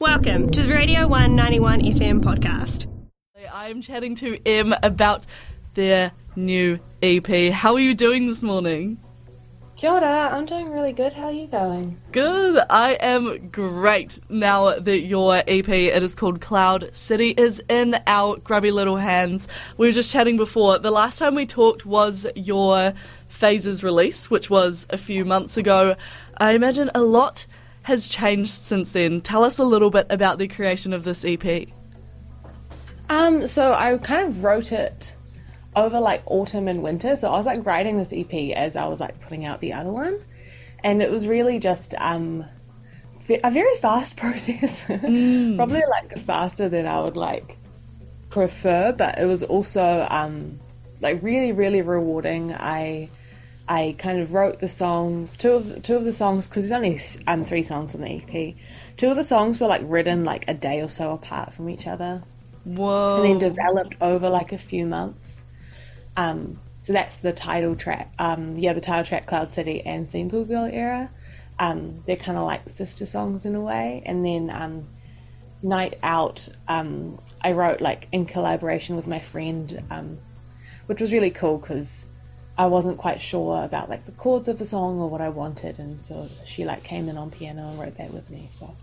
Welcome to the Radio One 91 FM podcast. I'm chatting to Em about their new EP. How are you doing this morning? Kia ora, I'm doing really good. How are you going? Good. I am great now that your EP, it is called Cloud City, is in our grubby little hands. We were just chatting before. The last time we talked was your Phases release, which was a few months ago. I imagine a lot has changed since then. Tell us a little bit about the creation of this EP. Um, so I kind of wrote it over like autumn and winter. So I was like writing this EP as I was like putting out the other one, and it was really just um a very fast process. Mm. Probably like faster than I would like prefer, but it was also um like really really rewarding. I I kind of wrote the songs. Two of two of the songs because there's only um three songs on the EP. Two of the songs were like written like a day or so apart from each other. Whoa! And then developed over like a few months. Um, so that's the title track. Um, yeah, the title track, Cloud City and Single Girl Era. Um, they're kind of like sister songs in a way. And then um, Night Out, um, I wrote like in collaboration with my friend, um, which was really cool because I wasn't quite sure about like the chords of the song or what I wanted, and so she like came in on piano and wrote that with me. So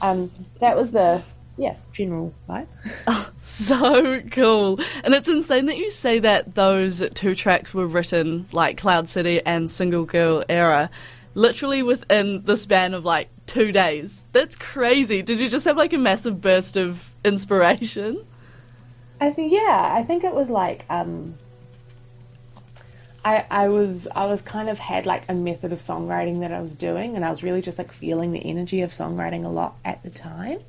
um, that was the yeah general vibe. Oh, so cool! And it's insane that you say that those two tracks were written like Cloud City and Single Girl Era, literally within the span of like two days. That's crazy. Did you just have like a massive burst of inspiration? I think yeah. I think it was like. Um, I, I was I was kind of had like a method of songwriting that I was doing and I was really just like feeling the energy of songwriting a lot at the time.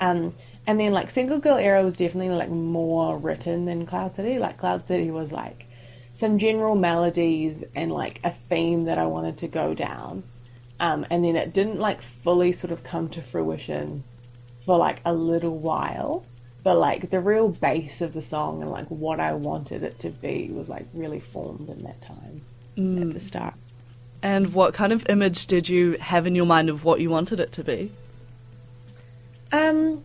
Um, and then like Single Girl Era was definitely like more written than Cloud City. Like Cloud City was like some general melodies and like a theme that I wanted to go down. Um, and then it didn't like fully sort of come to fruition for like a little while but like the real base of the song and like what I wanted it to be was like really formed in that time mm. at the start. And what kind of image did you have in your mind of what you wanted it to be? Um,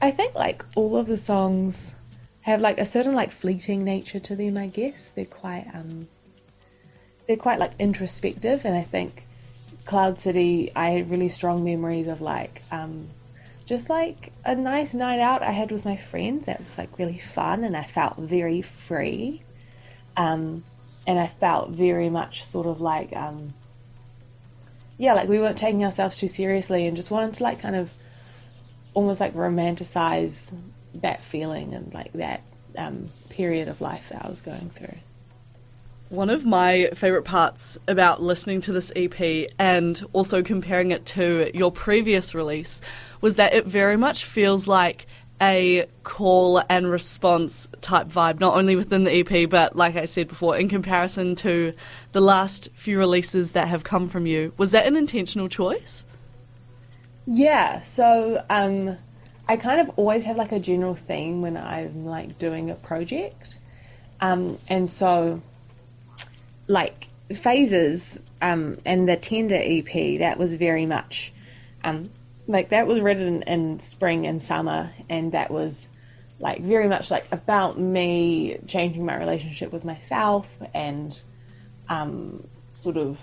I think like all of the songs have like a certain like fleeting nature to them. I guess they're quite um, they're quite like introspective, and I think Cloud City, I had really strong memories of like um, just like a nice night out I had with my friend that was like really fun and I felt very free. Um, and I felt very much sort of like, um, yeah, like we weren't taking ourselves too seriously and just wanted to like kind of almost like romanticize that feeling and like that um, period of life that I was going through. One of my favourite parts about listening to this EP and also comparing it to your previous release was that it very much feels like a call and response type vibe, not only within the EP, but like I said before, in comparison to the last few releases that have come from you. Was that an intentional choice? Yeah, so um, I kind of always have like a general theme when I'm like doing a project. Um, and so like phases um, and the tender EP that was very much um, like that was written in spring and summer and that was like very much like about me changing my relationship with myself and um, sort of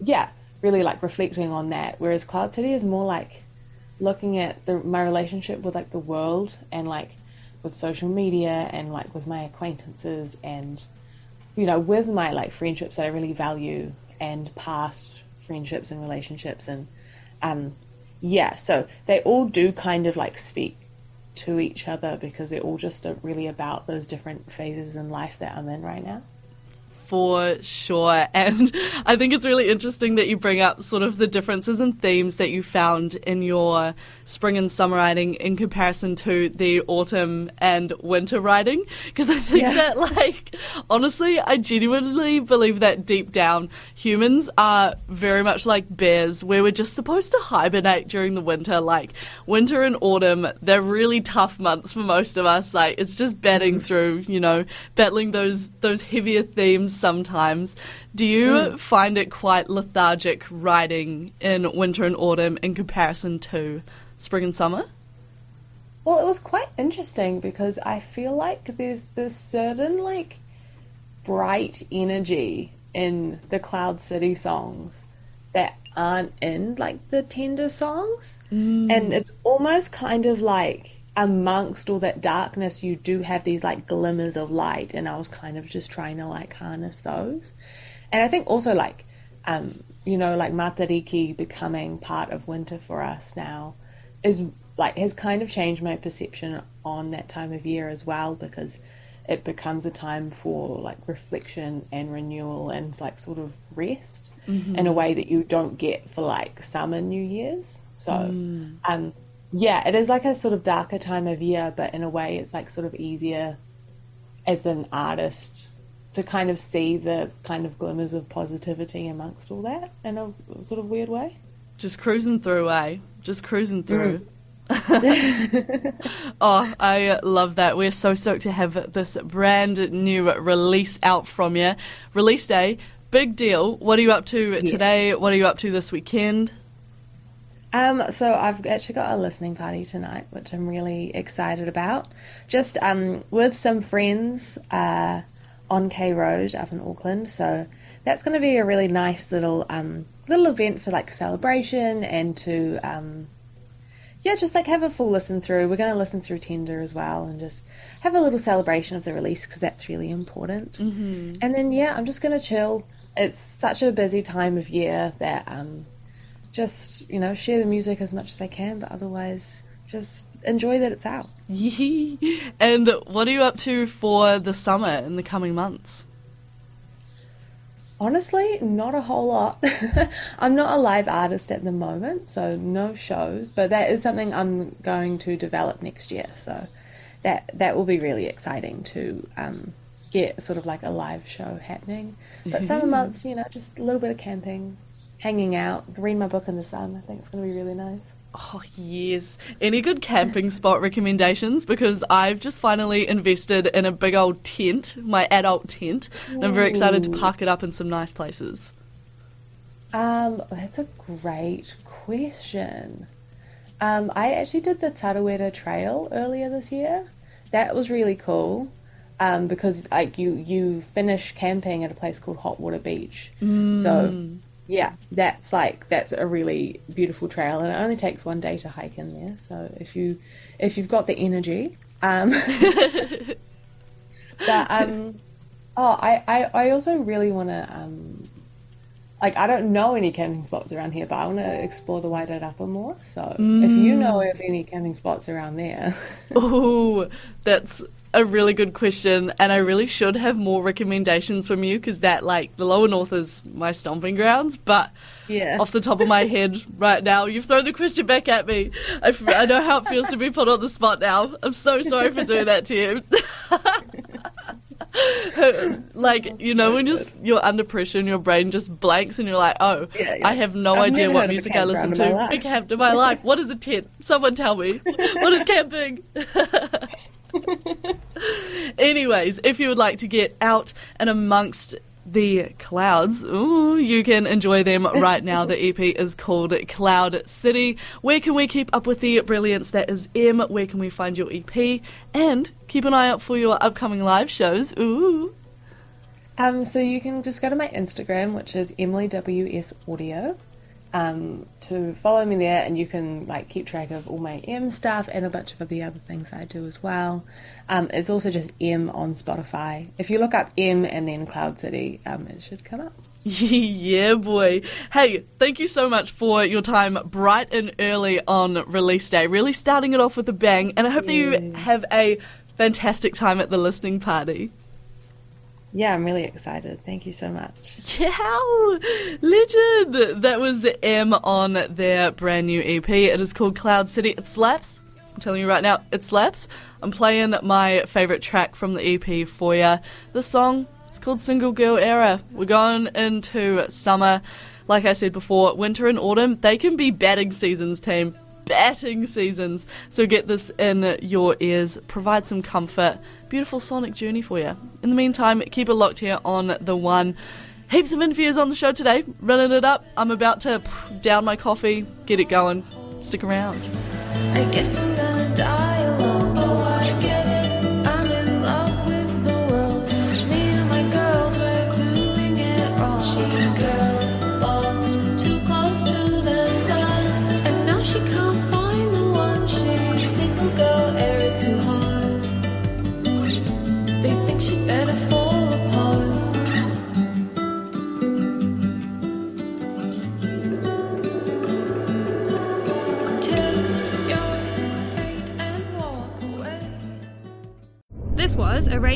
yeah really like reflecting on that. Whereas cloud city is more like looking at the, my relationship with like the world and like with social media and like with my acquaintances and you know, with my like friendships that I really value and past friendships and relationships and um yeah, so they all do kind of like speak to each other because they're all just really about those different phases in life that I'm in right now for sure. And I think it's really interesting that you bring up sort of the differences and themes that you found in your spring and summer writing in comparison to the autumn and winter writing. Because I think yeah. that, like, honestly, I genuinely believe that deep down, humans are very much like bears, where we're just supposed to hibernate during the winter. Like, winter and autumn, they're really tough months for most of us. Like, it's just batting mm. through, you know, battling those those heavier themes sometimes. Do you mm. find it quite lethargic writing in winter and autumn in comparison to spring and summer? Well, it was quite interesting because I feel like there's this certain like bright energy in the Cloud City songs that aren't in like the tender songs. And it's almost kind of like amongst all that darkness, you do have these like glimmers of light. And I was kind of just trying to like harness those. And I think also like, um, you know, like Matariki becoming part of winter for us now is like has kind of changed my perception on that time of year as well because it becomes a time for like reflection and renewal and like sort of rest in a way that you don't get for like summer New Year's. So, um, yeah, it is like a sort of darker time of year, but in a way, it's like sort of easier as an artist to kind of see the kind of glimmers of positivity amongst all that in a sort of weird way. Just cruising through, eh? Just cruising through. oh, I love that. We're so stoked to have this brand new release out from you. Release day, big deal. What are you up to today? What are you up to this weekend? Um, so I've actually got a listening party tonight, which I'm really excited about. Just um, with some friends uh, on K Road up in Auckland. So that's going to be a really nice little um, little event for like celebration and to um, yeah, just like have a full listen through. We're going to listen through Tender as well and just have a little celebration of the release because that's really important. Mm-hmm. And then yeah, I'm just going to chill. It's such a busy time of year that um, just you know share the music as much as I can, but otherwise just enjoy that it's out. And what are you up to for the summer in the coming months? Honestly, not a whole lot. I'm not a live artist at the moment, so no shows, but that is something I'm going to develop next year. So that that will be really exciting to um, get sort of like a live show happening. But summer months, you know, just a little bit of camping, hanging out, read my book in the sun. I think it's going to be really nice. Oh, yes. Any good camping spot recommendations? Because I've just finally invested in a big old tent, my adult tent. And I'm very excited to park it up in some nice places. Um, that's a great question. Um, I actually did the Tarawera Trail earlier this year. That was really cool. Um, because like you you finish camping at a place called Hot Water Beach. So yeah, that's like that's a really beautiful trail, and it only takes one day to hike in there. So if you if you've got the energy, um, but um, oh, I I, I also really want to um, like I don't know any camping spots around here, but I want to explore the Upper more. So if you know of any camping spots around there, Oh, that's a really good question, and I really should have more recommendations from you because that, like, the lower north is my stomping grounds. But yeah, off the top of my head, right now, you've thrown the question back at me. I, f- I know how it feels to be put on the spot now. I'm so sorry for doing that to you. like you know so when you're good. you're under pressure and your brain just blanks and you're like oh Yeah, yeah. I have no I've idea what heard of a music I listen to big camped in my life what is a tent someone tell me what is camping Anyways, if you would like to get out and amongst the clouds, ooh, you can enjoy them right now. The EP is called Cloud City. Where can we keep up with the brilliance that is Em? Where can we find your EP? And keep an eye out for your upcoming live shows. Ooh. Um, so you can just go to my Instagram, which is Emily WS Audio, um, to follow me there, and you can like keep track of all my Em stuff and a bunch of the other things I do as well. Um, it's also just Em on Spotify. If you look up Em and then Cloud City, um, it should come up. yeah, boy. Hey, thank you so much for your time bright and early on release day. Really starting it off with a bang, and I hope that you have a fantastic time at the listening party. Yeah, I'm really excited. Thank you so much. Yeah, legend. That was Em on their brand new EP. It is called Cloud City. It slaps. I'm telling you right now, it slaps. I'm playing my favorite track from the EP for you. The song, it's called Single Girl Era. We're going into summer. Like I said before, winter and autumn, they can be batting seasons, team batting seasons. So get this in your ears, provide some comfort. Beautiful sonic journey for you. In the meantime, keep it locked here on The One. Heaps of interviews on the show today, running it up. I'm about to down my coffee, get it going. Stick around. I guess.